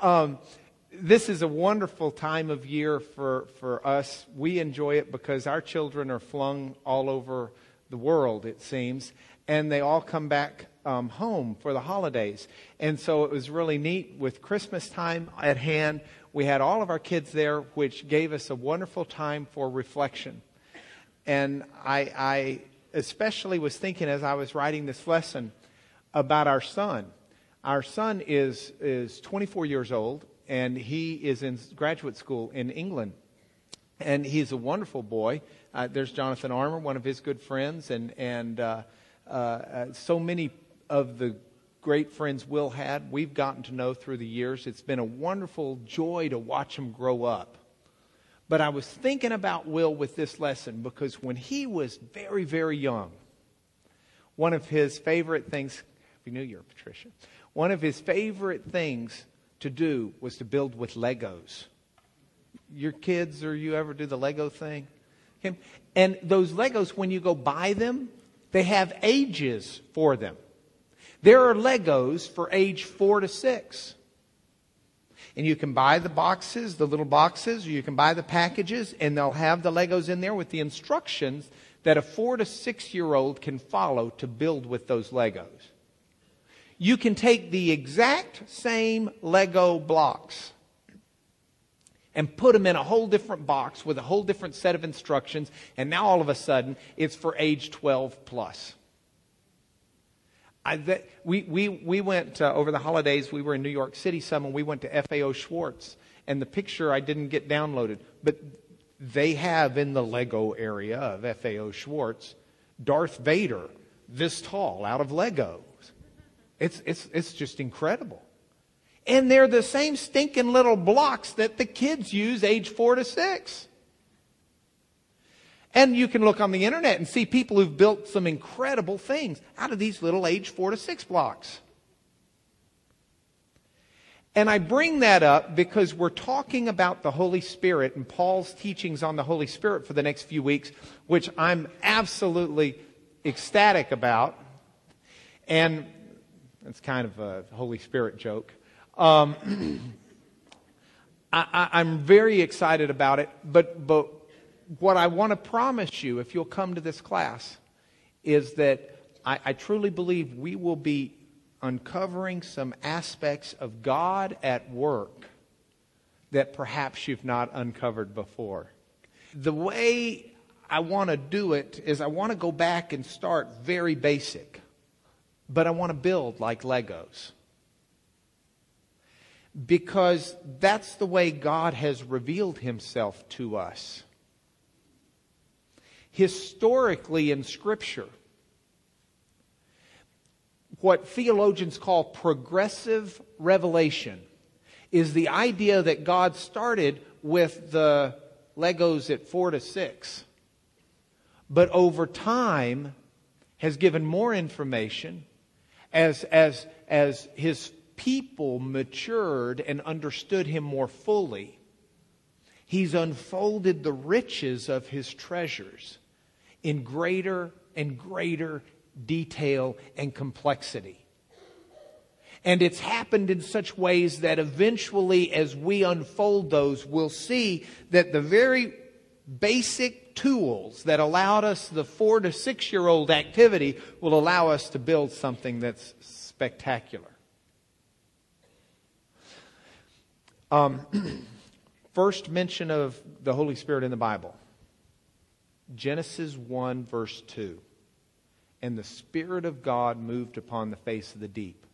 Um, this is a wonderful time of year for, for us. We enjoy it because our children are flung all over the world, it seems, and they all come back um, home for the holidays. And so it was really neat with Christmas time at hand. We had all of our kids there, which gave us a wonderful time for reflection. And I, I especially was thinking as I was writing this lesson about our son. Our son is, is 24 years old, and he is in graduate school in England. And he's a wonderful boy. Uh, there's Jonathan Armour, one of his good friends, and, and uh, uh, so many of the great friends Will had, we've gotten to know through the years. It's been a wonderful joy to watch him grow up. But I was thinking about Will with this lesson because when he was very, very young, one of his favorite things, we knew you were Patricia, one of his favorite things to do was to build with Legos. Your kids or you ever do the Lego thing? And those Legos, when you go buy them, they have ages for them. There are Legos for age four to six. And you can buy the boxes, the little boxes, or you can buy the packages, and they'll have the Legos in there with the instructions that a four to six year old can follow to build with those Legos. You can take the exact same Lego blocks and put them in a whole different box with a whole different set of instructions, and now all of a sudden it's for age 12 plus. I, that, we, we, we went uh, over the holidays, we were in New York City some, and we went to FAO Schwarz. And the picture I didn't get downloaded, but they have in the Lego area of FAO Schwarz Darth Vader this tall out of Legos. It's, it's, it's just incredible. And they're the same stinking little blocks that the kids use age four to six. And you can look on the internet and see people who've built some incredible things out of these little age four to six blocks. And I bring that up because we're talking about the Holy Spirit and Paul's teachings on the Holy Spirit for the next few weeks, which I'm absolutely ecstatic about. And it's kind of a Holy Spirit joke. Um, I, am very excited about it, but, but what I want to promise you, if you'll come to this class, is that I, I truly believe we will be uncovering some aspects of God at work that perhaps you've not uncovered before. The way I want to do it is I want to go back and start very basic, but I want to build like Legos. Because that's the way God has revealed himself to us historically in Scripture. What theologians call progressive revelation is the idea that God started with the Legos at four to six, but over time has given more information as, as, as his people matured and understood him more fully. He's unfolded the riches of his treasures in greater and greater detail and complexity. And it's happened in such ways that eventually, as we unfold those, we'll see that the very basic tools that allowed us the four to six year old activity will allow us to build something that's spectacular. Um, first mention of the Holy Spirit in the Bible Genesis 1, verse 2. And the Spirit of God moved upon the face of the deep.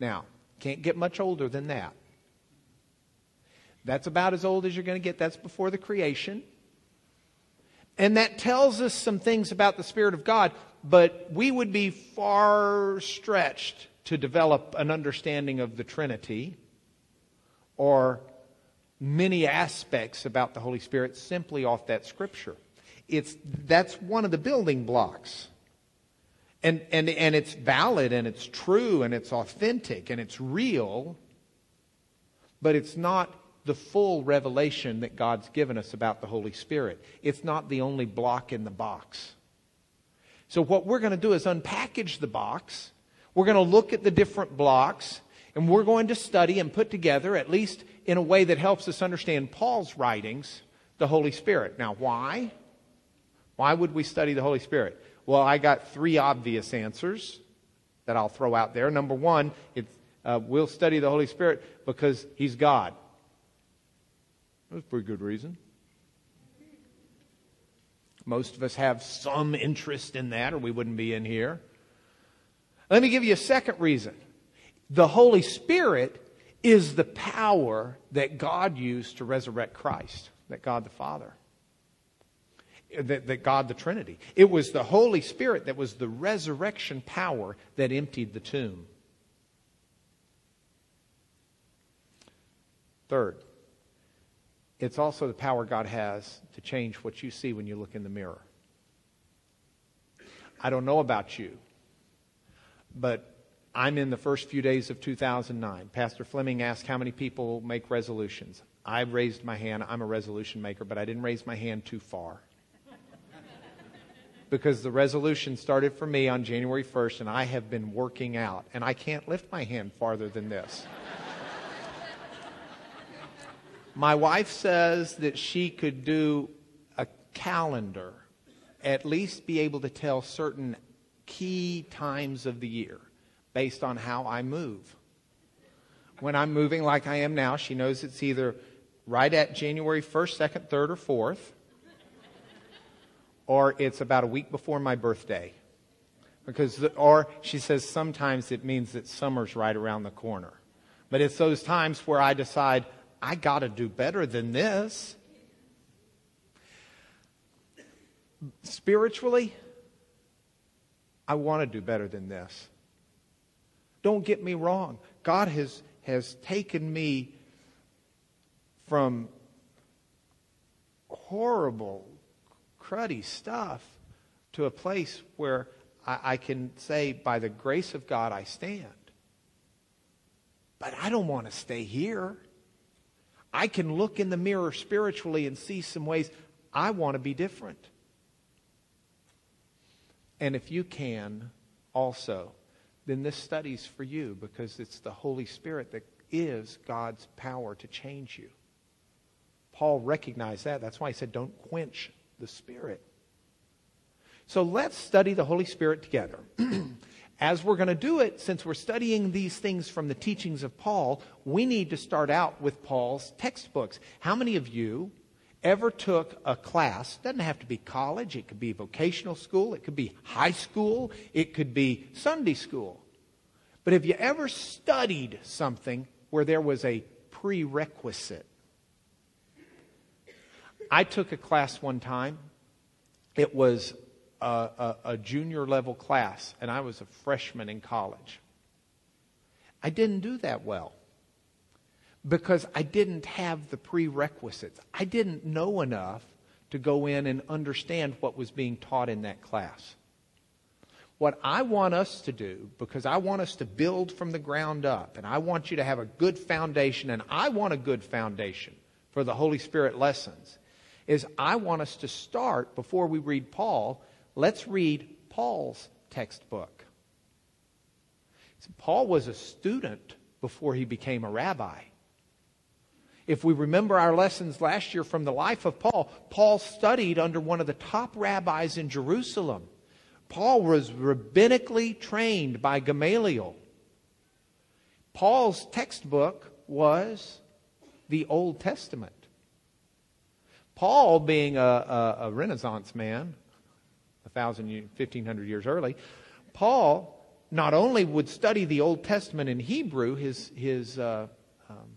Now, can't get much older than that. That's about as old as you're going to get. That's before the creation. And that tells us some things about the Spirit of God, but we would be far stretched to develop an understanding of the Trinity or many aspects about the Holy Spirit simply off that scripture it's, that's one of the building blocks. And, and, and it's valid and it's true and it's authentic and it's real, but it's not the full revelation that God's given us about the Holy Spirit. It's not the only block in the box. So, what we're going to do is unpackage the box. We're going to look at the different blocks And we're going to study and put together, at least in a way that helps us understand Paul's writings, the Holy Spirit. Now, why? Why would we study the Holy Spirit? Well, I got three obvious answers that I'll throw out there. Number one, uh, we'll study the Holy Spirit because He's God. That's a pretty good reason. Most of us have some interest in that, or we wouldn't be in here. Let me give you a second reason. The Holy Spirit is the power that God used to resurrect Christ, that God the Father, that, that God the Trinity. It was the Holy Spirit that was the resurrection power that emptied the tomb. Third, it's also the power God has to change what you see when you look in the mirror. I don't know about you, but I'm in the first few days of 2009. Pastor Fleming asked how many people make resolutions. I raised my hand. I'm a resolution maker, but I didn't raise my hand too far. because the resolution started for me on January 1st, and I have been working out, and I can't lift my hand farther than this. My wife says that she could do a calendar, at least be able to tell certain key times of the year based on how I move. When I'm moving like I am now, she knows it's either right at January 1st, 2nd, 3rd, or 4th, or it's about a week before my birthday. Because, the, or she says sometimes it means that summer's right around the corner. But it's those times where I decide, I got to do better than this. Spiritually, I want to do better than this. Don't get me wrong. God has, has taken me from horrible, cruddy stuff to a place where I, I can say, by the grace of God, I stand. But I don't want to stay here. I can look in the mirror spiritually and see some ways I want to be different. And if you can, also, then this study's for you because it's the Holy Spirit that is God's power to change you. Paul recognized that. That's why he said, don't quench the Spirit. So let's study the Holy Spirit together. As we're going to do it, since we're studying these things from the teachings of Paul, we need to start out with Paul's textbooks. How many of you ever took a class, doesn't have to be college, it could be vocational school, it could be high school, it could be Sunday school. But have you ever studied something where there was a prerequisite? I took a class one time. It was a, a, a junior level class, and I was a freshman in college. I didn't do that well because I didn't have the prerequisites. I didn't know enough to go in and understand what was being taught in that class. What I want us to do, because I want us to build from the ground up, and I want you to have a good foundation, and I want a good foundation for the Holy Spirit lessons, is I want us to start, before we read Paul, let's read Paul's textbook. Paul was a student before he became a rabbi. If we remember our lessons last year from the life of Paul, Paul studied under one of the top rabbis in Jerusalem. Paul was rabbinically trained by Gamaliel. Paul's textbook was the Old Testament. Paul, being a, a, a Renaissance man, a thousand, fifteen hundred years early, Paul not only would study the Old Testament in Hebrew, his his uh, um,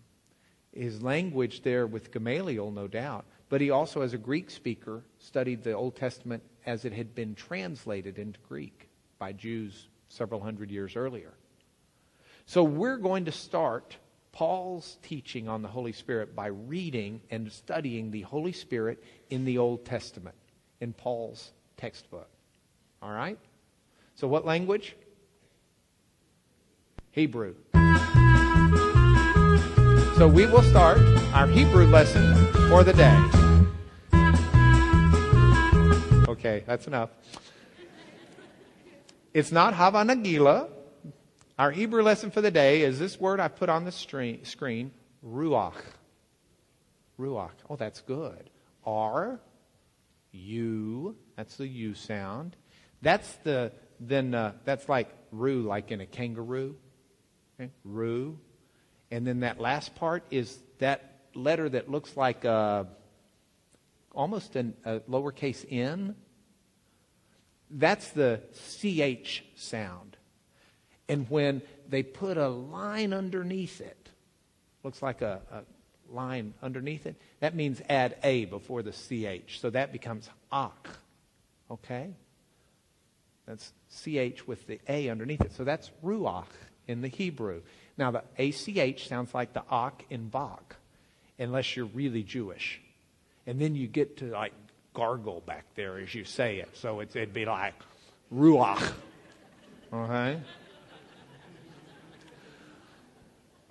his language there with Gamaliel, no doubt. But he also, as a Greek speaker, studied the Old Testament as it had been translated into Greek by Jews several hundred years earlier. So we're going to start Paul's teaching on the Holy Spirit by reading and studying the Holy Spirit in the Old Testament, in Paul's textbook. All right? So, what language? Hebrew. So we will start our Hebrew lesson for the day. Okay, that's enough. It's not Hava Nagila. Our Hebrew lesson for the day is this word I put on the screen, screen ruach. Ruach. Oh, that's good. R, U, that's the U sound. That's the, then uh, that's like ru, like in a kangaroo. Okay? Ru. And then that last part is that letter that looks like a, almost an, a lowercase n. That's the CH sound. And when they put a line underneath it, looks like a, a line underneath it, that means add A before the CH. So that becomes Ach. Okay? That's CH with the A underneath it. So that's Ruach in the Hebrew. Now, the ACH sounds like the Ach in Bach, unless you're really Jewish. And then you get to like gargle back there as you say it. So it'd be like Ruach. Okay?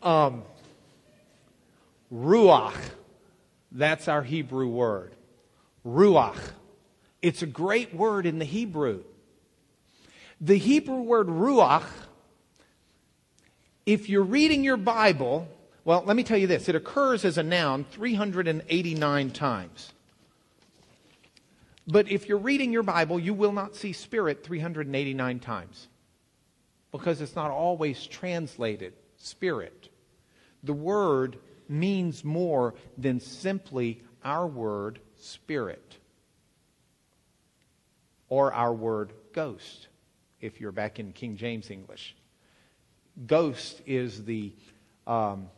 Um, ruach, that's our Hebrew word. Ruach. It's a great word in the Hebrew. The Hebrew word ruach, if you're reading your Bible, well, let me tell you this it occurs as a noun 389 times. But if you're reading your Bible, you will not see spirit 389 times because it's not always translated spirit the word means more than simply our word spirit or our word ghost, if you're back in King James English. Ghost is the, um,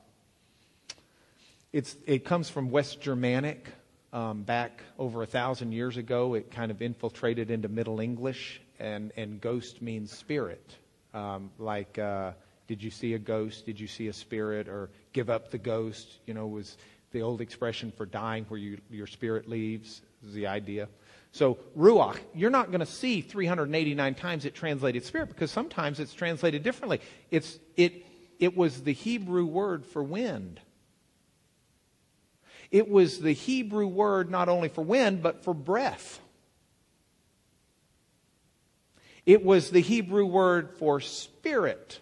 it's, it comes from West Germanic. Um, back over a thousand years ago, it kind of infiltrated into Middle English, and, and ghost means spirit. Um, like uh, did you see a ghost? Did you see a spirit? Or give up the ghost? You know, was the old expression for dying where you, your spirit leaves, is the idea. So, ruach, you're not going to see 389 times it translated spirit because sometimes it's translated differently. It's, it, it was the Hebrew word for wind. It was the Hebrew word not only for wind, but for breath. It was the Hebrew word for spirit.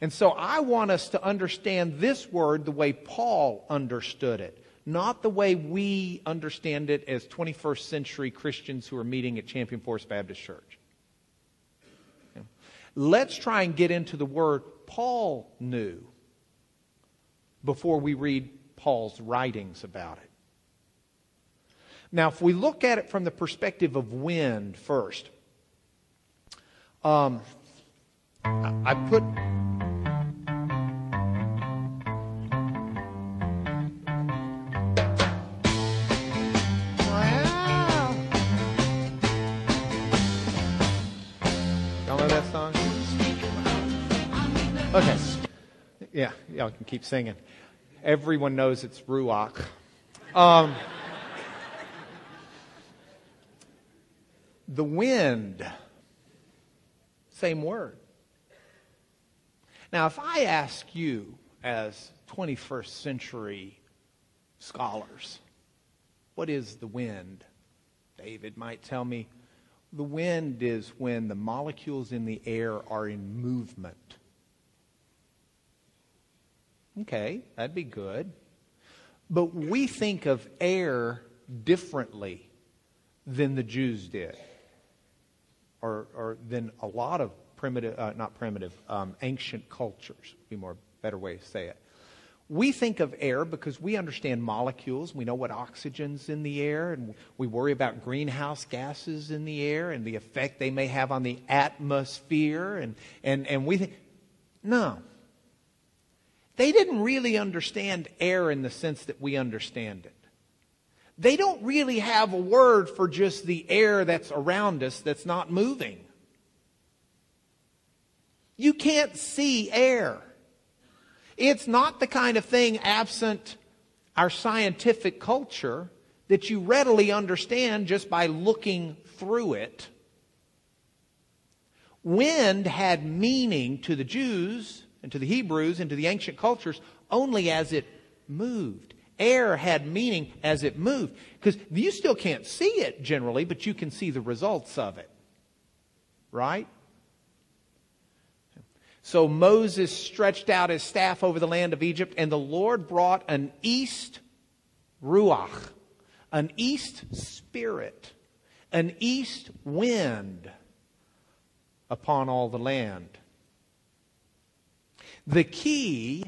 And so I want us to understand this word the way Paul understood it, not the way we understand it as 21st century Christians who are meeting at Champion Forest Baptist Church. Let's try and get into the word Paul knew before we read Paul's writings about it. Now, if we look at it from the perspective of wind first, um, I put Yeah, y'all can keep singing. Everyone knows it's Ruach. Um, the wind, same word. Now, if I ask you, as 21st century scholars, what is the wind? David might tell me the wind is when the molecules in the air are in movement. Okay, that'd be good. But we think of air differently than the Jews did, or, or than a lot of primitive, uh, not primitive, um, ancient cultures, be more better way to say it. We think of air because we understand molecules. We know what oxygen's in the air, and we worry about greenhouse gases in the air and the effect they may have on the atmosphere. And, and, and we think, no, they didn't really understand air in the sense that we understand it. They don't really have a word for just the air that's around us that's not moving. You can't see air. It's not the kind of thing absent our scientific culture that you readily understand just by looking through it. Wind had meaning to the Jews and to the Hebrews and to the ancient cultures only as it moved. Air had meaning as it moved. Because you still can't see it generally, but you can see the results of it. Right? So Moses stretched out his staff over the land of Egypt, and the Lord brought an east ruach, an east spirit, an east wind upon all the land. The key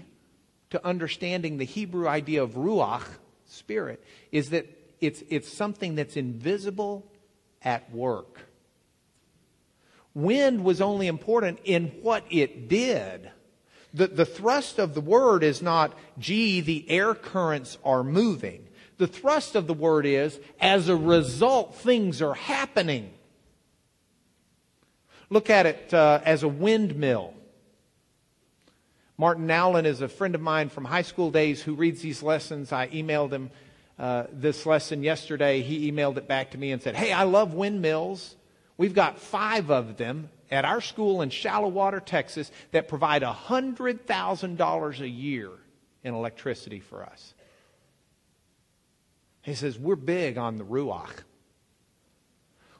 to understanding the Hebrew idea of ruach, spirit, is that it's, it's something that's invisible at work. Wind was only important in what it did. The, the thrust of the word is not, gee, the air currents are moving. The thrust of the word is, as a result, things are happening. Look at it uh, as a windmill. Martin Allen is a friend of mine from high school days who reads these lessons. I emailed him uh, this lesson yesterday. He emailed it back to me and said, Hey, I love windmills. We've got five of them at our school in Shallowater, Texas, that provide $100,000 a year in electricity for us. He says, We're big on the Ruach.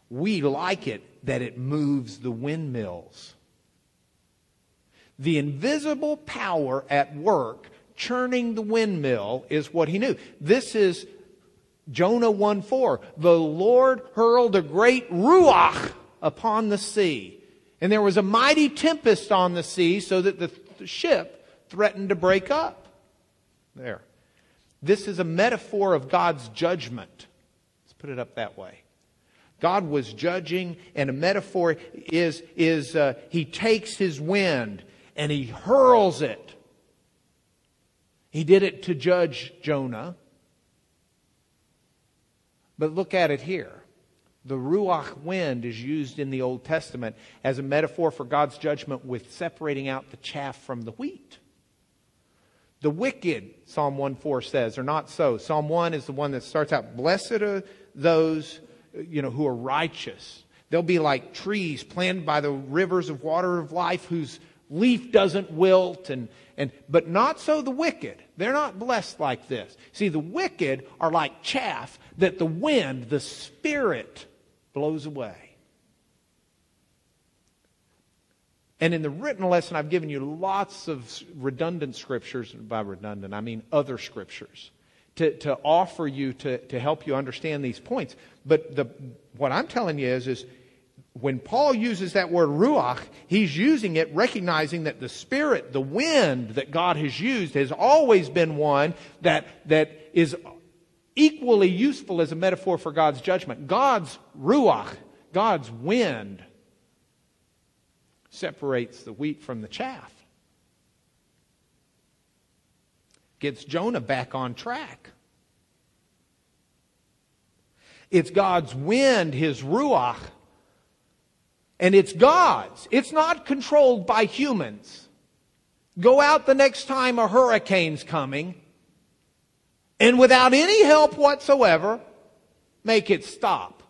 We like it that it moves the windmills. The invisible power at work churning the windmill is what he knew. This is Jonah 1 4. The Lord hurled a great ruach upon the sea. And there was a mighty tempest on the sea so that the ship threatened to break up. There. This is a metaphor of God's judgment. Let's put it up that way. God was judging, and a metaphor is, is uh, he takes his wind and he hurls it. He did it to judge Jonah. But look at it here. The Ruach wind is used in the Old Testament as a metaphor for God's judgment with separating out the chaff from the wheat. The wicked, Psalm 1 4 says, are not so. Psalm 1 is the one that starts out, Blessed are those you know, who are righteous. They'll be like trees planted by the rivers of water of life whose leaf doesn't wilt and, and but not so the wicked. They're not blessed like this. See the wicked are like chaff that the wind the spirit blows away. And in the written lesson i've given you lots of redundant scriptures by redundant i mean other scriptures to, to offer you to, to help you understand these points. But the, what i'm telling you is is when Paul uses that word ruach, he's using it recognizing that the spirit, the wind that God has used has always been one that, that is equally useful as a metaphor for God's judgment. God's ruach, God's wind, separates the wheat from the chaff. Gets Jonah back on track. It's God's wind, his ruach, and it's God's. It's not controlled by humans. Go out the next time a hurricane's coming and without any help whatsoever, make it stop.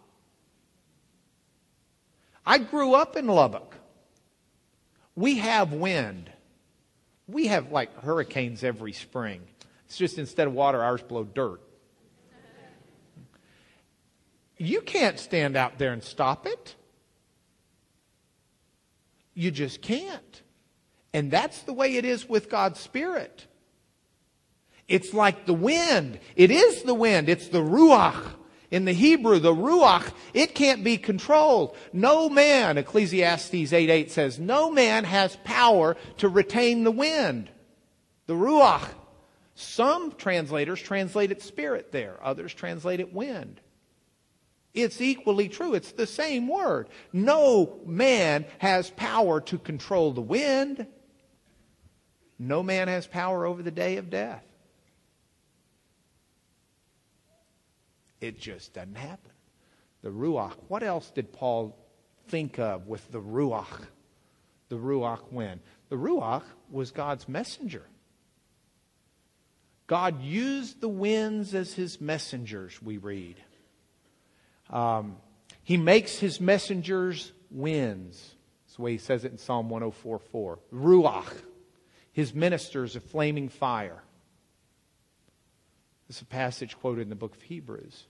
I grew up in Lubbock. We have wind. We have like hurricanes every spring. It's just instead of water, ours blow dirt. You can't stand out there and stop it. You just can't. And that's the way it is with God's Spirit. It's like the wind. It is the wind. It's the ruach. In the Hebrew, the ruach, it can't be controlled. No man, Ecclesiastes 8 8 says, no man has power to retain the wind. The ruach. Some translators translate it spirit there. Others translate it wind. It's equally true. It's the same word. No man has power to control the wind. No man has power over the day of death. It just doesn't happen. The Ruach. What else did Paul think of with the Ruach? The Ruach wind. The Ruach was God's messenger. God used the winds as his messengers, we read. Um, he makes his messengers winds. That's the way he says it in Psalm 104.4. Ruach, his ministers a flaming fire. This is a passage quoted in the book of Hebrews.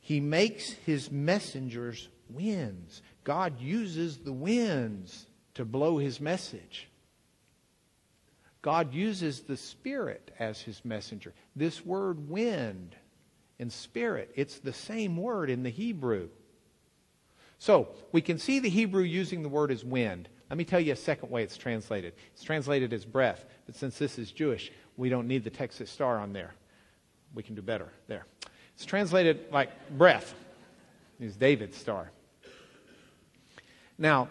He makes his messengers winds. God uses the winds to blow his message. God uses the Spirit as his messenger. This word wind and spirit, it's the same word in the Hebrew. So we can see the Hebrew using the word as wind. Let me tell you a second way it's translated. It's translated as breath, but since this is Jewish, we don't need the Texas star on there. We can do better there. It's translated like breath. It's David's star. Now,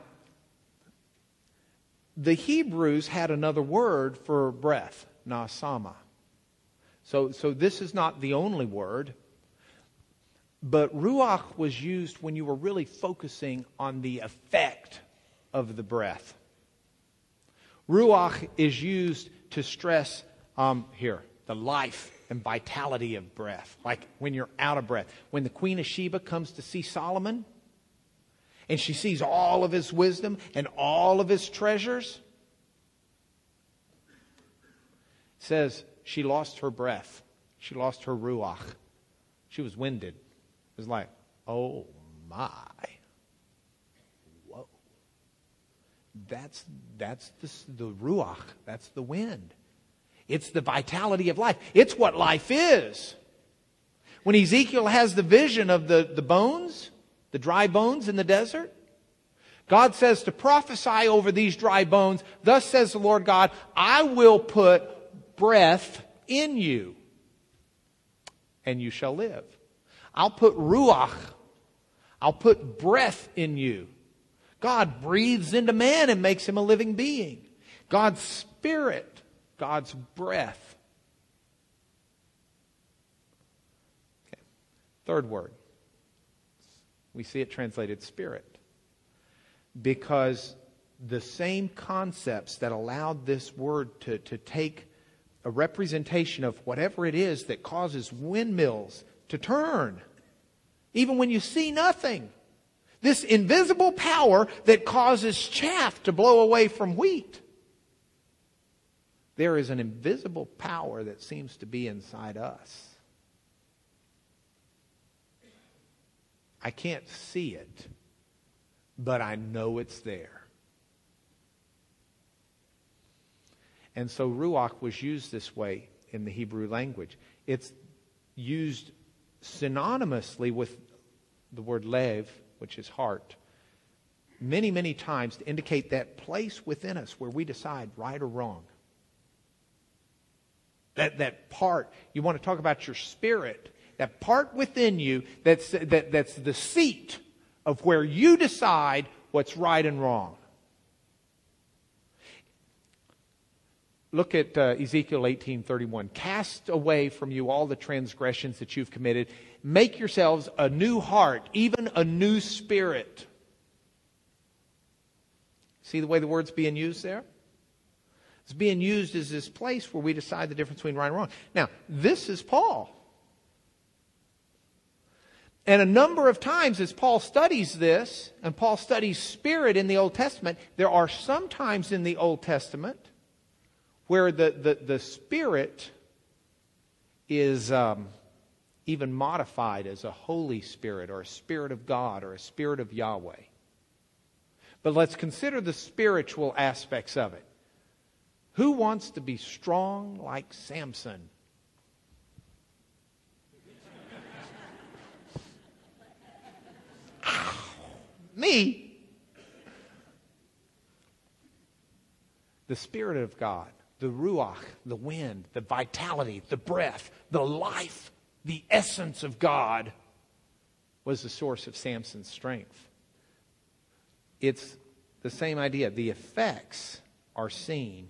the Hebrews had another word for breath, nasama. So, so this is not the only word, but ruach was used when you were really focusing on the effect of the breath. Ruach is used to stress um, here the life and vitality of breath, like when you're out of breath. When the Queen of Sheba comes to see Solomon, and she sees all of his wisdom and all of his treasures, says she lost her breath. She lost her ruach. She was winded. It was like, oh my. Whoa. That's, that's the, the ruach. That's the wind. It's the vitality of life. It's what life is. When Ezekiel has the vision of the, the bones, the dry bones in the desert. God says to prophesy over these dry bones, thus says the Lord God, I will put breath in you, and you shall live. I'll put ruach, I'll put breath in you. God breathes into man and makes him a living being. God's spirit, God's breath. Okay. Third word we see it translated spirit. Because the same concepts that allowed this word to, to take a representation of whatever it is that causes windmills to turn, even when you see nothing. This invisible power that causes chaff to blow away from wheat. There is an invisible power that seems to be inside us. I can't see it, but I know it's there. And so Ruach was used this way in the Hebrew language. It's used synonymously with the word lev, which is heart, many, many times to indicate that place within us where we decide right or wrong. That, that part, you want to talk about your spirit that part within you that's, that, that's the seat of where you decide what's right and wrong. Look at uh, Ezekiel 18:31. Cast away from you all the transgressions that you've committed. Make yourselves a new heart, even a new spirit. See the way the word's being used there? It's being used as this place where we decide the difference between right and wrong. Now, this is Paul. And a number of times as Paul studies this, and Paul studies spirit in the Old Testament, there are some times in the Old Testament where the, the, the spirit is um, even modified as a Holy Spirit or a Spirit of God or a Spirit of Yahweh. But let's consider the spiritual aspects of it. Who wants to be strong like Samson? me. The Spirit of God, the Ruach, the wind, the vitality, the breath, the life, the essence of God was the source of Samson's strength. It's the same idea. The effects are seen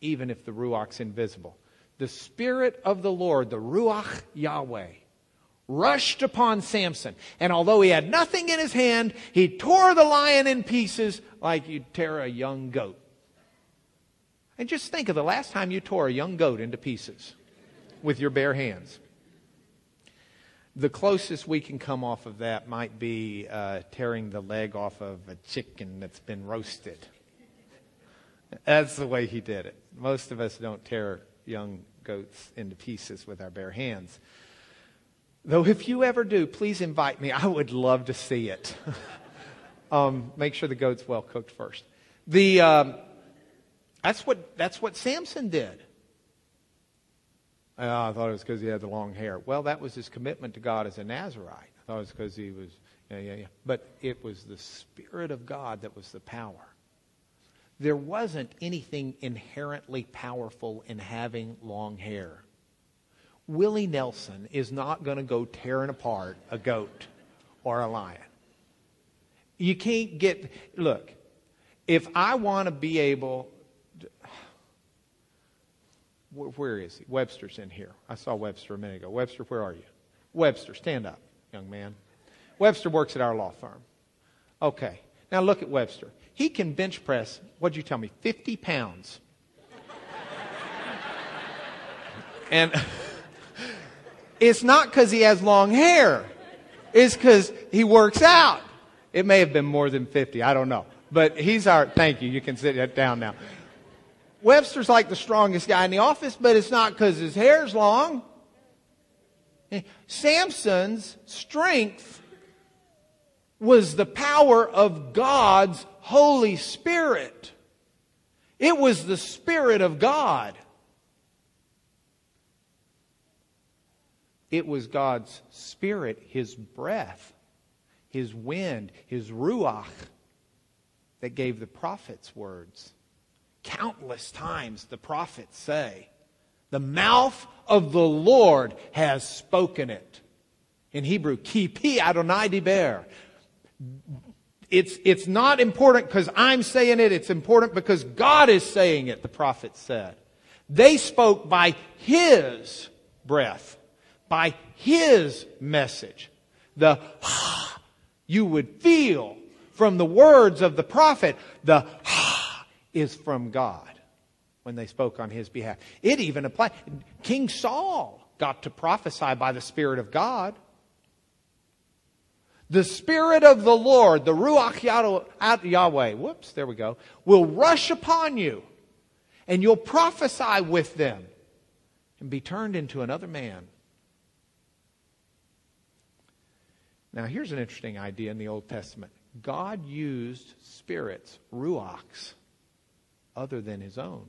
even if the Ruach's invisible. The Spirit of the Lord, the Ruach Yahweh, rushed upon Samson. And although he had nothing in his hand, he tore the lion in pieces like you'd tear a young goat. And just think of the last time you tore a young goat into pieces with your bare hands. The closest we can come off of that might be uh, tearing the leg off of a chicken that's been roasted. That's the way he did it. Most of us don't tear young goats into pieces with our bare hands. Though, if you ever do, please invite me. I would love to see it. Um, make sure the goat's well cooked first. The, um, that's, what, that's what Samson did. Uh, I thought it was because he had the long hair. Well, that was his commitment to God as a Nazarite. I thought it was because he was, yeah, yeah, yeah. But it was the Spirit of God that was the power. There wasn't anything inherently powerful in having long hair. Willie Nelson is not going to go tearing apart a goat or a lion. You can't get, look, if I want to be able, where is he? Webster's in here. I saw Webster a minute ago. Webster, where are you? Webster, stand up, young man. Webster works at our law firm. Okay. Now look at Webster. He can bench press, what'd you tell me, 50 pounds. and it's not because he has long hair, it's because he works out. It may have been more than 50, I don't know. But he's our, thank you, you can sit down now. Webster's like the strongest guy in the office, but it's not because his hair's long. Samson's strength was the power of God's Holy Spirit. It was the Spirit of God. It was God's Spirit, His breath, His wind, His Ruach that gave the prophets words. Countless times the prophets say, The mouth of the Lord has spoken it. In Hebrew, ki pi Adonai diber. It's, it's not important because I'm saying it. It's important because God is saying it, the prophet said. They spoke by His breath, by His message. The you would feel from the words of the prophet, the is from God when they spoke on his behalf. It even applied. King Saul got to prophesy by the Spirit of God. The Spirit of the Lord, the Ruach Yahweh, whoops, there we go, will rush upon you, and you'll prophesy with them and be turned into another man. Now, here's an interesting idea in the Old Testament God used spirits, Ruachs, other than his own.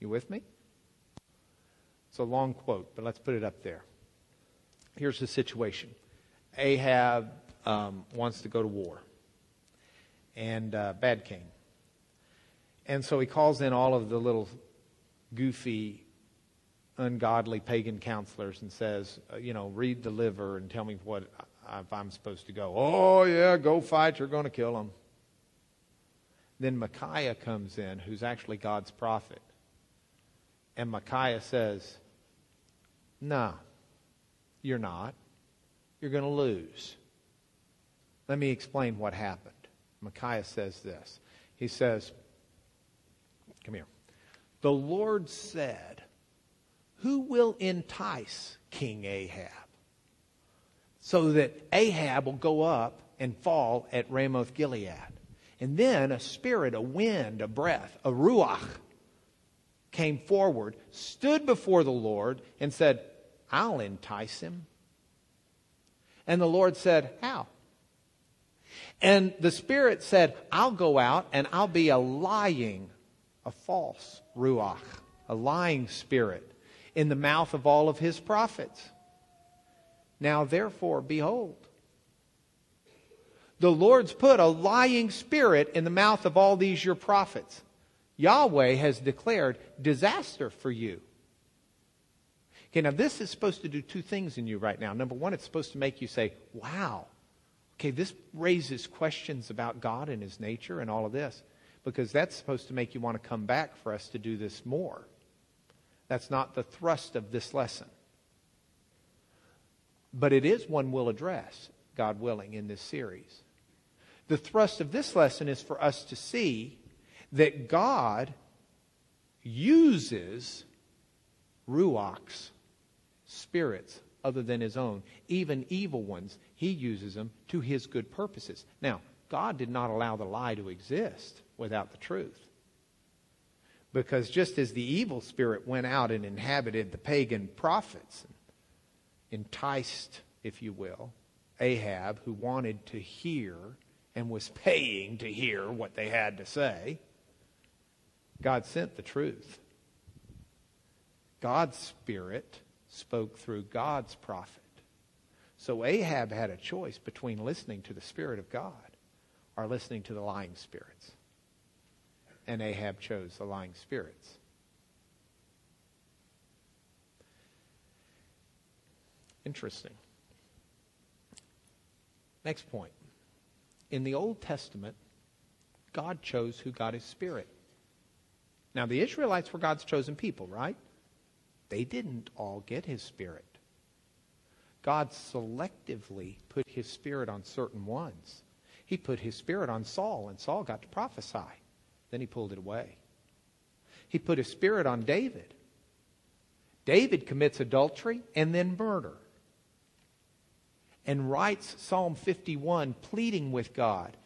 You with me? It's a long quote, but let's put it up there. Here's the situation Ahab um, wants to go to war, and uh, bad king. And so he calls in all of the little goofy, ungodly pagan counselors and says, uh, you know, read the liver and tell me what if I'm supposed to go. Oh, yeah, go fight. You're going to kill him. Then Micaiah comes in, who's actually God's prophet. And Micaiah says, No, you're not. You're going to lose. Let me explain what happened. Micaiah says this. He says, Come here. The Lord said, Who will entice King Ahab? So that Ahab will go up and fall at Ramoth Gilead. And then a spirit, a wind, a breath, a ruach came forward, stood before the Lord, and said, I'll entice him. And the Lord said, How? And the Spirit said, I'll go out and I'll be a lying, a false ruach, a lying spirit in the mouth of all of his prophets. Now, therefore, behold, the Lord's put a lying spirit in the mouth of all these your prophets. Yahweh has declared disaster for you. Okay, now this is supposed to do two things in you right now. Number one, it's supposed to make you say, wow. Okay, this raises questions about God and His nature and all of this, because that's supposed to make you want to come back for us to do this more. That's not the thrust of this lesson. But it is one we'll address, God willing, in this series. The thrust of this lesson is for us to see that God uses ruachs, spirits other than his own, even evil ones. He uses them to his good purposes. Now, God did not allow the lie to exist without the truth. Because just as the evil spirit went out and inhabited the pagan prophets, enticed, if you will, Ahab, who wanted to hear and was paying to hear what they had to say, God sent the truth. God's Spirit spoke through God's prophet. So Ahab had a choice between listening to the Spirit of God or listening to the lying spirits. And Ahab chose the lying spirits. Interesting. Next point. In the Old Testament, God chose who got his spirit. Now, the Israelites were God's chosen people, right? They didn't all get his spirit. God selectively put his spirit on certain ones. He put his spirit on Saul, and Saul got to prophesy. Then he pulled it away. He put his spirit on David. David commits adultery and then murder and writes Psalm 51, pleading with God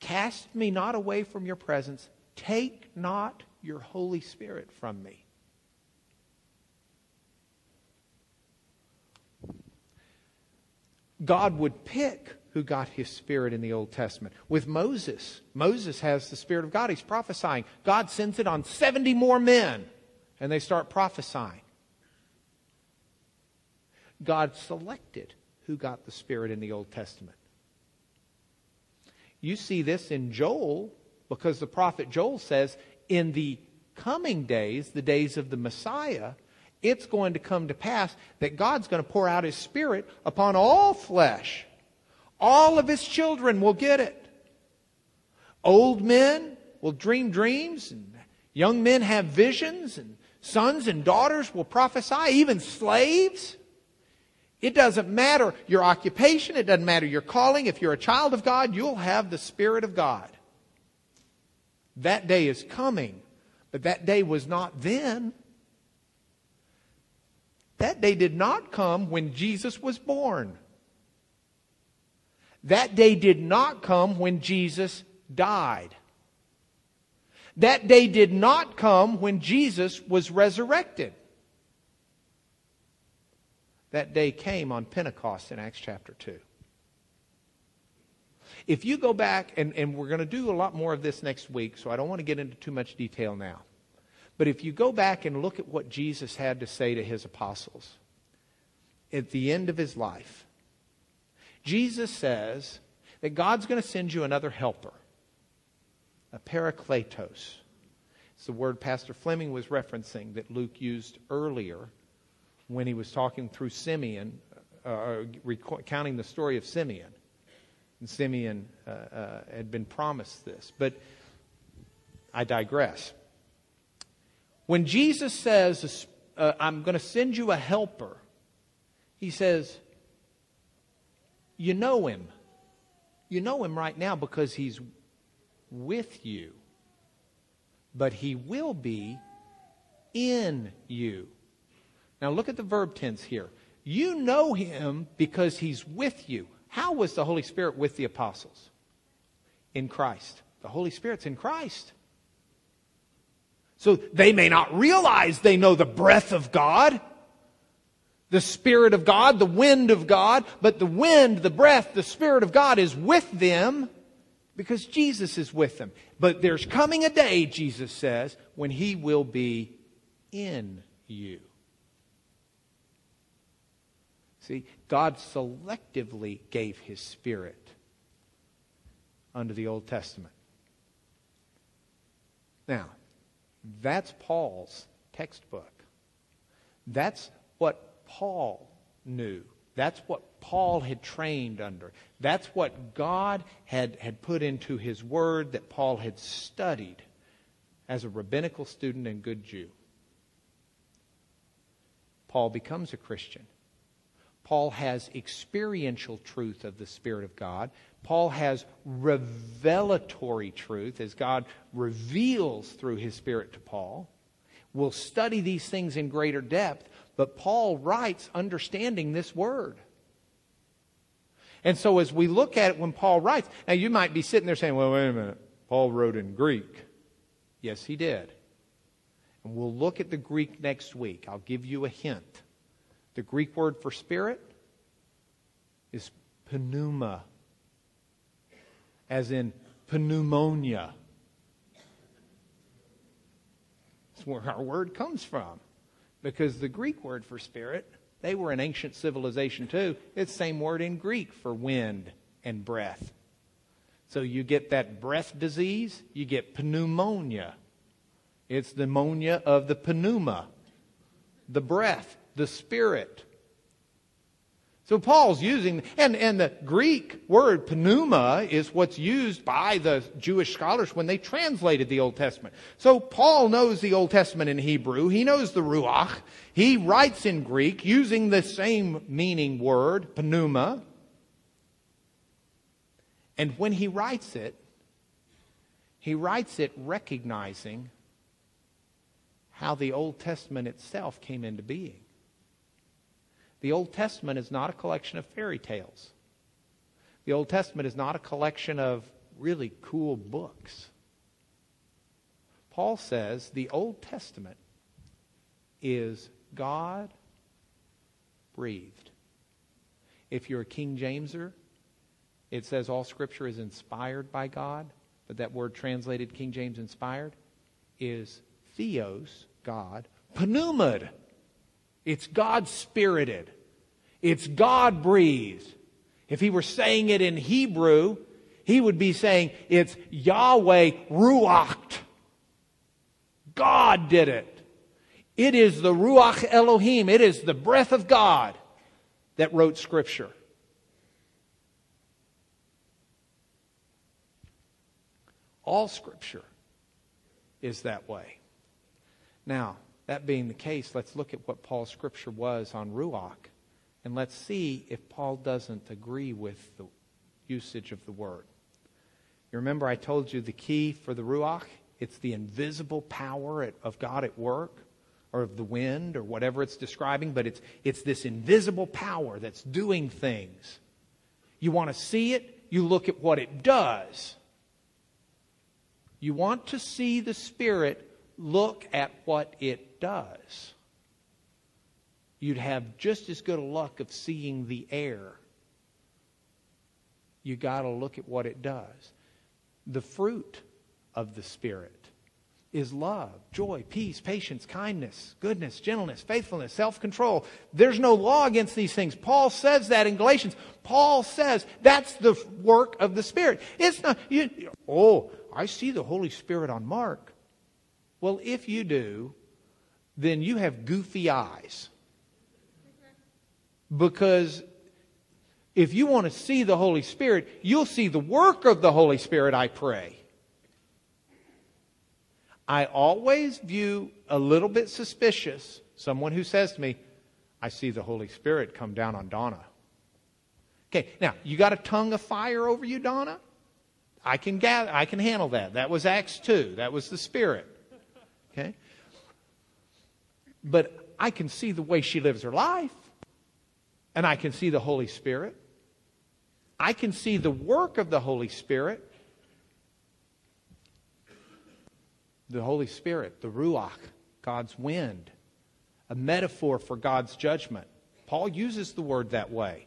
Cast me not away from your presence, take not your Holy Spirit from me. God would pick who got his spirit in the Old Testament. With Moses, Moses has the Spirit of God. He's prophesying. God sends it on 70 more men, and they start prophesying. God selected who got the Spirit in the Old Testament. You see this in Joel because the prophet Joel says, in the coming days, the days of the Messiah, it's going to come to pass that God's going to pour out His Spirit upon all flesh. All of His children will get it. Old men will dream dreams, and young men have visions, and sons and daughters will prophesy, even slaves. It doesn't matter your occupation, it doesn't matter your calling. If you're a child of God, you'll have the Spirit of God. That day is coming, but that day was not then. That day did not come when Jesus was born. That day did not come when Jesus died. That day did not come when Jesus was resurrected. That day came on Pentecost in Acts chapter 2. If you go back, and, and we're going to do a lot more of this next week, so I don't want to get into too much detail now. But if you go back and look at what Jesus had to say to his apostles at the end of his life, Jesus says that God's going to send you another helper, a parakletos. It's the word Pastor Fleming was referencing that Luke used earlier when he was talking through Simeon, uh, uh recounting the story of Simeon. And Simeon uh, uh, had been promised this. But I digress. When Jesus says, uh, I'm going to send you a helper, he says, You know him. You know him right now because he's with you. But he will be in you. Now look at the verb tense here. You know him because he's with you. How was the Holy Spirit with the apostles? In Christ. The Holy Spirit's in Christ. So they may not realize they know the breath of God, the Spirit of God, the wind of God, but the wind, the breath, the Spirit of God is with them because Jesus is with them. But there's coming a day, Jesus says, when He will be in you. See, God selectively gave his spirit under the Old Testament. Now, that's Paul's textbook. That's what Paul knew. That's what Paul had trained under. That's what God had, had put into his word that Paul had studied as a rabbinical student and good Jew. Paul becomes a Christian. Paul has experiential truth of the Spirit of God. Paul has revelatory truth as God reveals through his Spirit to Paul. We'll study these things in greater depth, but Paul writes understanding this word. And so as we look at it when Paul writes, now you might be sitting there saying, well, wait a minute. Paul wrote in Greek. Yes, he did. And we'll look at the Greek next week. I'll give you a hint. The Greek word for spirit is pneuma, as in pneumonia. That's where our word comes from. Because the Greek word for spirit, they were an ancient civilization too. It's the same word in Greek for wind and breath. So you get that breath disease, you get pneumonia. It's the pneumonia of the pneuma, the breath, the spirit. So Paul's using, and, and the Greek word pneuma is what's used by the Jewish scholars when they translated the Old Testament. So Paul knows the Old Testament in Hebrew. He knows the Ruach. He writes in Greek using the same meaning word, pneuma. And when he writes it, he writes it recognizing how the Old Testament itself came into being. The Old Testament is not a collection of fairy tales. The Old Testament is not a collection of really cool books. Paul says the Old Testament is God breathed. If you're a King Jameser, it says all Scripture is inspired by God, but that word translated King James inspired is theos, God, pneumad, it's God spirited. It's God breathed. If he were saying it in Hebrew, he would be saying it's Yahweh Ruach. God did it. It is the Ruach Elohim. It is the breath of God that wrote Scripture. All Scripture is that way. Now, that being the case, let's look at what Paul's scripture was on Ruach, and let's see if Paul doesn't agree with the usage of the word. You remember I told you the key for the Ruach? It's the invisible power of God at work, or of the wind, or whatever it's describing, but it's, it's this invisible power that's doing things. You want to see it, you look at what it does. You want to see the Spirit, look at what it does, you'd have just as good a luck of seeing the air. You got to look at what it does. The fruit of the Spirit is love, joy, peace, patience, kindness, goodness, gentleness, faithfulness, self control. There's no law against these things. Paul says that in Galatians. Paul says that's the work of the Spirit. It's not, you, oh, I see the Holy Spirit on Mark. Well, if you do, then you have goofy eyes. Because if you want to see the Holy Spirit, you'll see the work of the Holy Spirit, I pray. I always view a little bit suspicious someone who says to me, I see the Holy Spirit come down on Donna. Okay, now, you got a tongue of fire over you, Donna? I can gather, I can handle that. That was Acts 2. That was the Spirit. Okay? But I can see the way she lives her life, and I can see the Holy Spirit. I can see the work of the Holy Spirit. The Holy Spirit, the Ruach, God's wind, a metaphor for God's judgment. Paul uses the word that way.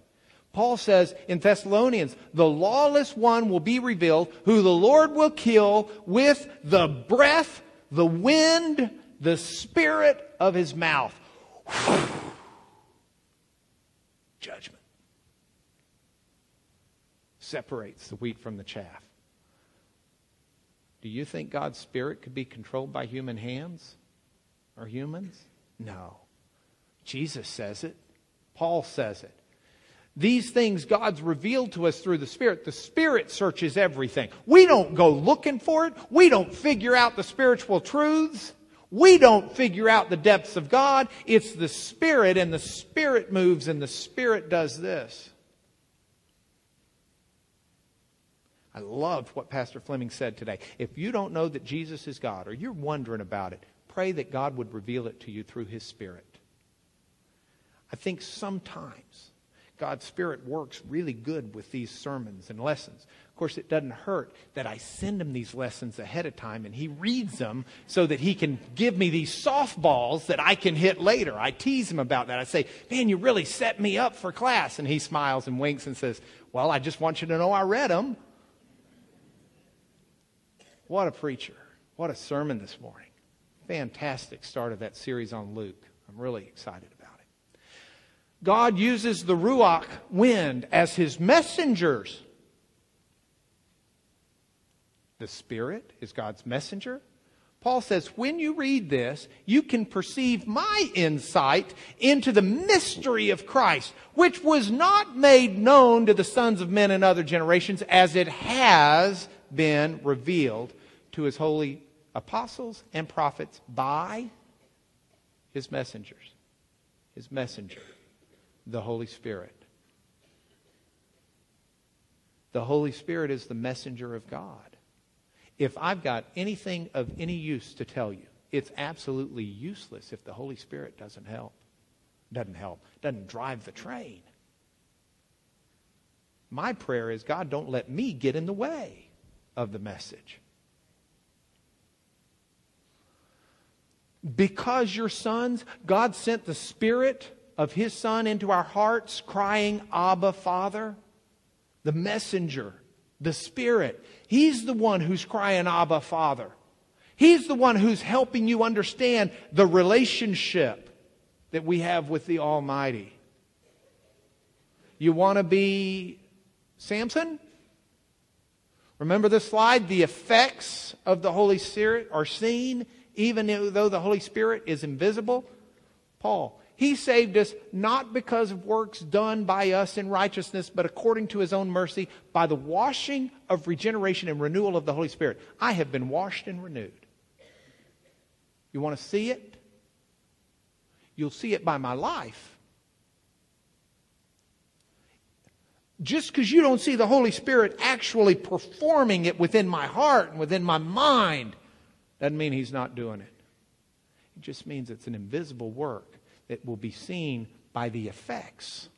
Paul says in Thessalonians, the lawless one will be revealed, who the Lord will kill with the breath, the wind, the spirit of his mouth. Judgment separates the wheat from the chaff. Do you think God's Spirit could be controlled by human hands or humans? No. Jesus says it. Paul says it. These things God's revealed to us through the Spirit. The Spirit searches everything. We don't go looking for it. We don't figure out the spiritual truths. We don't figure out the depths of God. It's the Spirit, and the Spirit moves, and the Spirit does this. I loved what Pastor Fleming said today. If you don't know that Jesus is God, or you're wondering about it, pray that God would reveal it to you through His Spirit. I think sometimes God's Spirit works really good with these sermons and lessons. Of course, it doesn't hurt that I send him these lessons ahead of time and he reads them so that he can give me these softballs that I can hit later. I tease him about that. I say, Man, you really set me up for class. And he smiles and winks and says, Well, I just want you to know I read them. What a preacher. What a sermon this morning. Fantastic start of that series on Luke. I'm really excited about it. God uses the Ruach wind as his messengers. The Spirit is God's messenger. Paul says, when you read this, you can perceive my insight into the mystery of Christ, which was not made known to the sons of men in other generations as it has been revealed to his holy apostles and prophets by his messengers. His messenger, the Holy Spirit. The Holy Spirit is the messenger of God. If I've got anything of any use to tell you, it's absolutely useless if the Holy Spirit doesn't help. Doesn't help. Doesn't drive the train. My prayer is God, don't let me get in the way of the message. Because you're sons, God sent the Spirit of His Son into our hearts, crying, Abba, Father. The messenger, the Spirit. He's the one who's crying, Abba, Father. He's the one who's helping you understand the relationship that we have with the Almighty. You want to be Samson? Remember the slide? The effects of the Holy Spirit are seen even though the Holy Spirit is invisible? Paul, he saved us not because of works done by us in righteousness, but according to his own mercy by the washing of regeneration and renewal of the Holy Spirit. I have been washed and renewed. You want to see it? You'll see it by my life. Just because you don't see the Holy Spirit actually performing it within my heart and within my mind doesn't mean he's not doing it. It just means it's an invisible work that will be seen by the effects.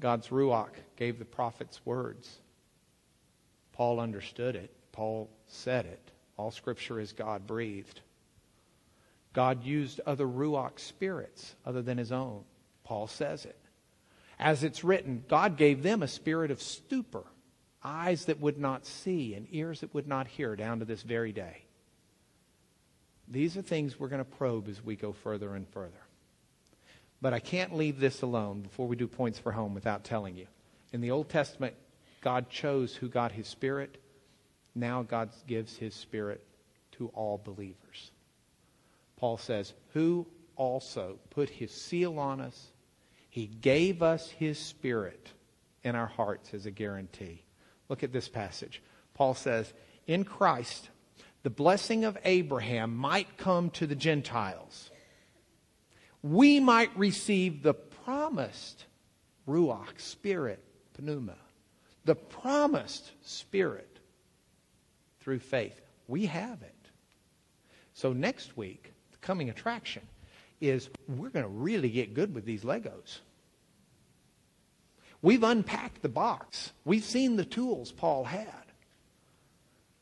God's Ruach gave the prophets words. Paul understood it. Paul said it. All scripture is God breathed. God used other Ruach spirits other than his own. Paul says it. As it's written, God gave them a spirit of stupor eyes that would not see and ears that would not hear down to this very day. These are things we're going to probe as we go further and further. But I can't leave this alone before we do points for home without telling you. In the Old Testament, God chose who got his spirit. Now God gives his spirit to all believers. Paul says, Who also put his seal on us? He gave us his spirit in our hearts as a guarantee. Look at this passage. Paul says, In Christ, the blessing of Abraham might come to the Gentiles. We might receive the promised Ruach, Spirit, Pneuma, the promised Spirit through faith. We have it. So next week, the coming attraction is we're going to really get good with these Legos. We've unpacked the box. We've seen the tools Paul had.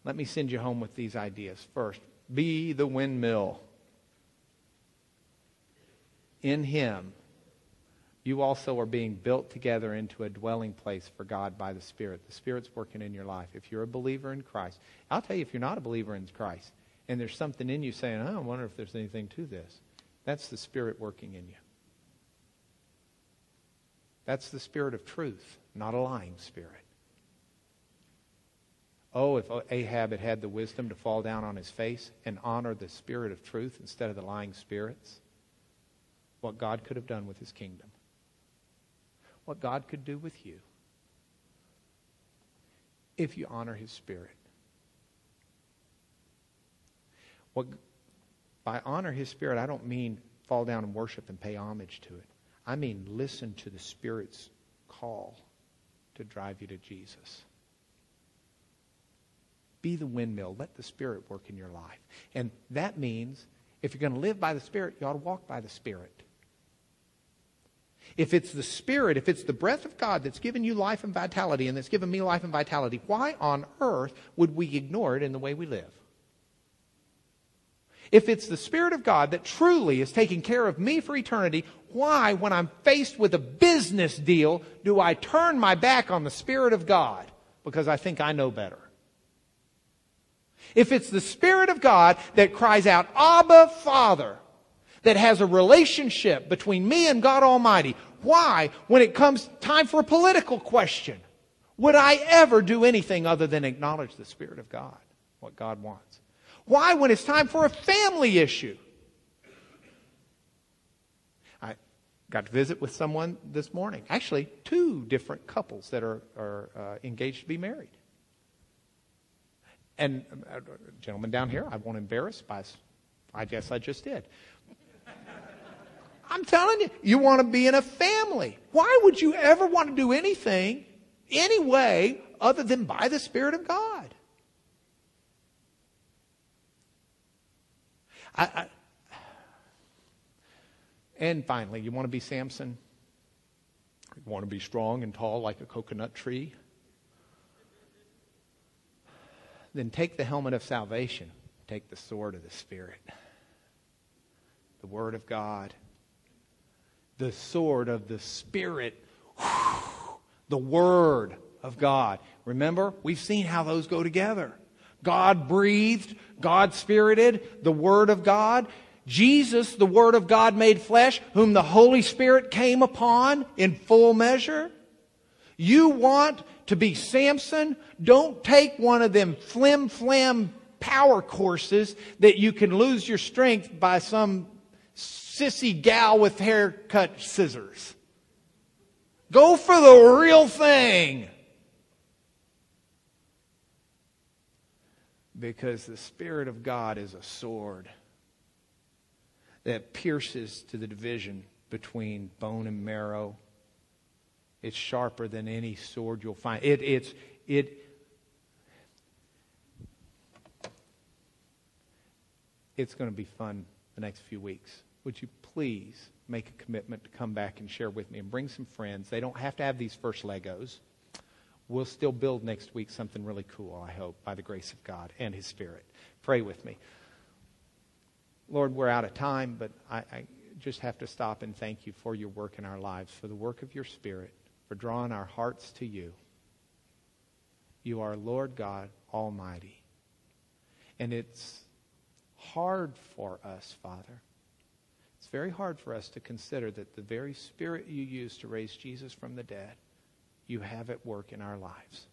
Let me send you home with these ideas. First, be the windmill. In him, you also are being built together into a dwelling place for God by the Spirit. The Spirit's working in your life. If you're a believer in Christ, I'll tell you, if you're not a believer in Christ, and there's something in you saying, oh, I wonder if there's anything to this, that's the Spirit working in you. That's the spirit of truth, not a lying spirit. Oh, if Ahab had had the wisdom to fall down on his face and honor the spirit of truth instead of the lying spirits, what God could have done with his kingdom. What God could do with you if you honor his spirit. What, by honor his spirit, I don't mean fall down and worship and pay homage to it. I mean, listen to the Spirit's call to drive you to Jesus. Be the windmill. Let the Spirit work in your life. And that means if you're going to live by the Spirit, you ought to walk by the Spirit. If it's the Spirit, if it's the breath of God that's given you life and vitality and that's given me life and vitality, why on earth would we ignore it in the way we live? If it's the Spirit of God that truly is taking care of me for eternity, why, when I'm faced with a business deal, do I turn my back on the Spirit of God? Because I think I know better. If it's the Spirit of God that cries out, Abba, Father, that has a relationship between me and God Almighty, why, when it comes time for a political question, would I ever do anything other than acknowledge the Spirit of God, what God wants? Why, when it's time for a family issue? I got to visit with someone this morning. Actually, two different couples that are, are uh, engaged to be married. And uh, down here, I won't embarrass by, I guess I just did. I'm telling you, you want to be in a family. Why would you ever want to do anything, any way, other than by the Spirit of God? I, I, and finally, you want to be Samson? You want to be strong and tall like a coconut tree? Then take the helmet of salvation, take the sword of the Spirit, the Word of God, the sword of the Spirit, the Word of God. Remember, we've seen how those go together. God breathed, God spirited, the Word of God. Jesus, the Word of God made flesh, whom the Holy Spirit came upon in full measure. You want to be Samson? Don't take one of them flim flam power courses that you can lose your strength by some sissy gal with haircut scissors. Go for the real thing. Because the Spirit of God is a sword that pierces to the division between bone and marrow. It's sharper than any sword you'll find. It, it's, it, it's going to be fun the next few weeks. Would you please make a commitment to come back and share with me and bring some friends? They don't have to have these first Legos we'll still build next week something really cool, I hope, by the grace of God and His Spirit. Pray with me. Lord, we're out of time, but I, I, just have to stop and thank you for your work in our lives, for the work of your Spirit, for drawing our hearts to you. You are Lord God Almighty. And it's hard for us, Father. It's very hard for us to consider that the very Spirit you used to raise Jesus from the dead you have at work in our lives.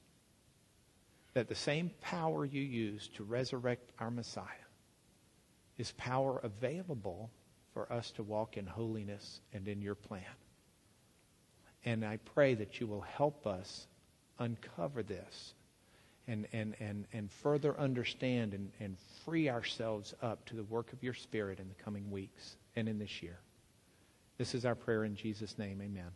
That the same power you used to resurrect our Messiah is power available for us to walk in holiness and in your plan. And I pray that you will help us uncover this and, and, and, and further understand and, and free ourselves up to the work of your Spirit in the coming weeks and in this year. This is our prayer in Jesus' name. Amen.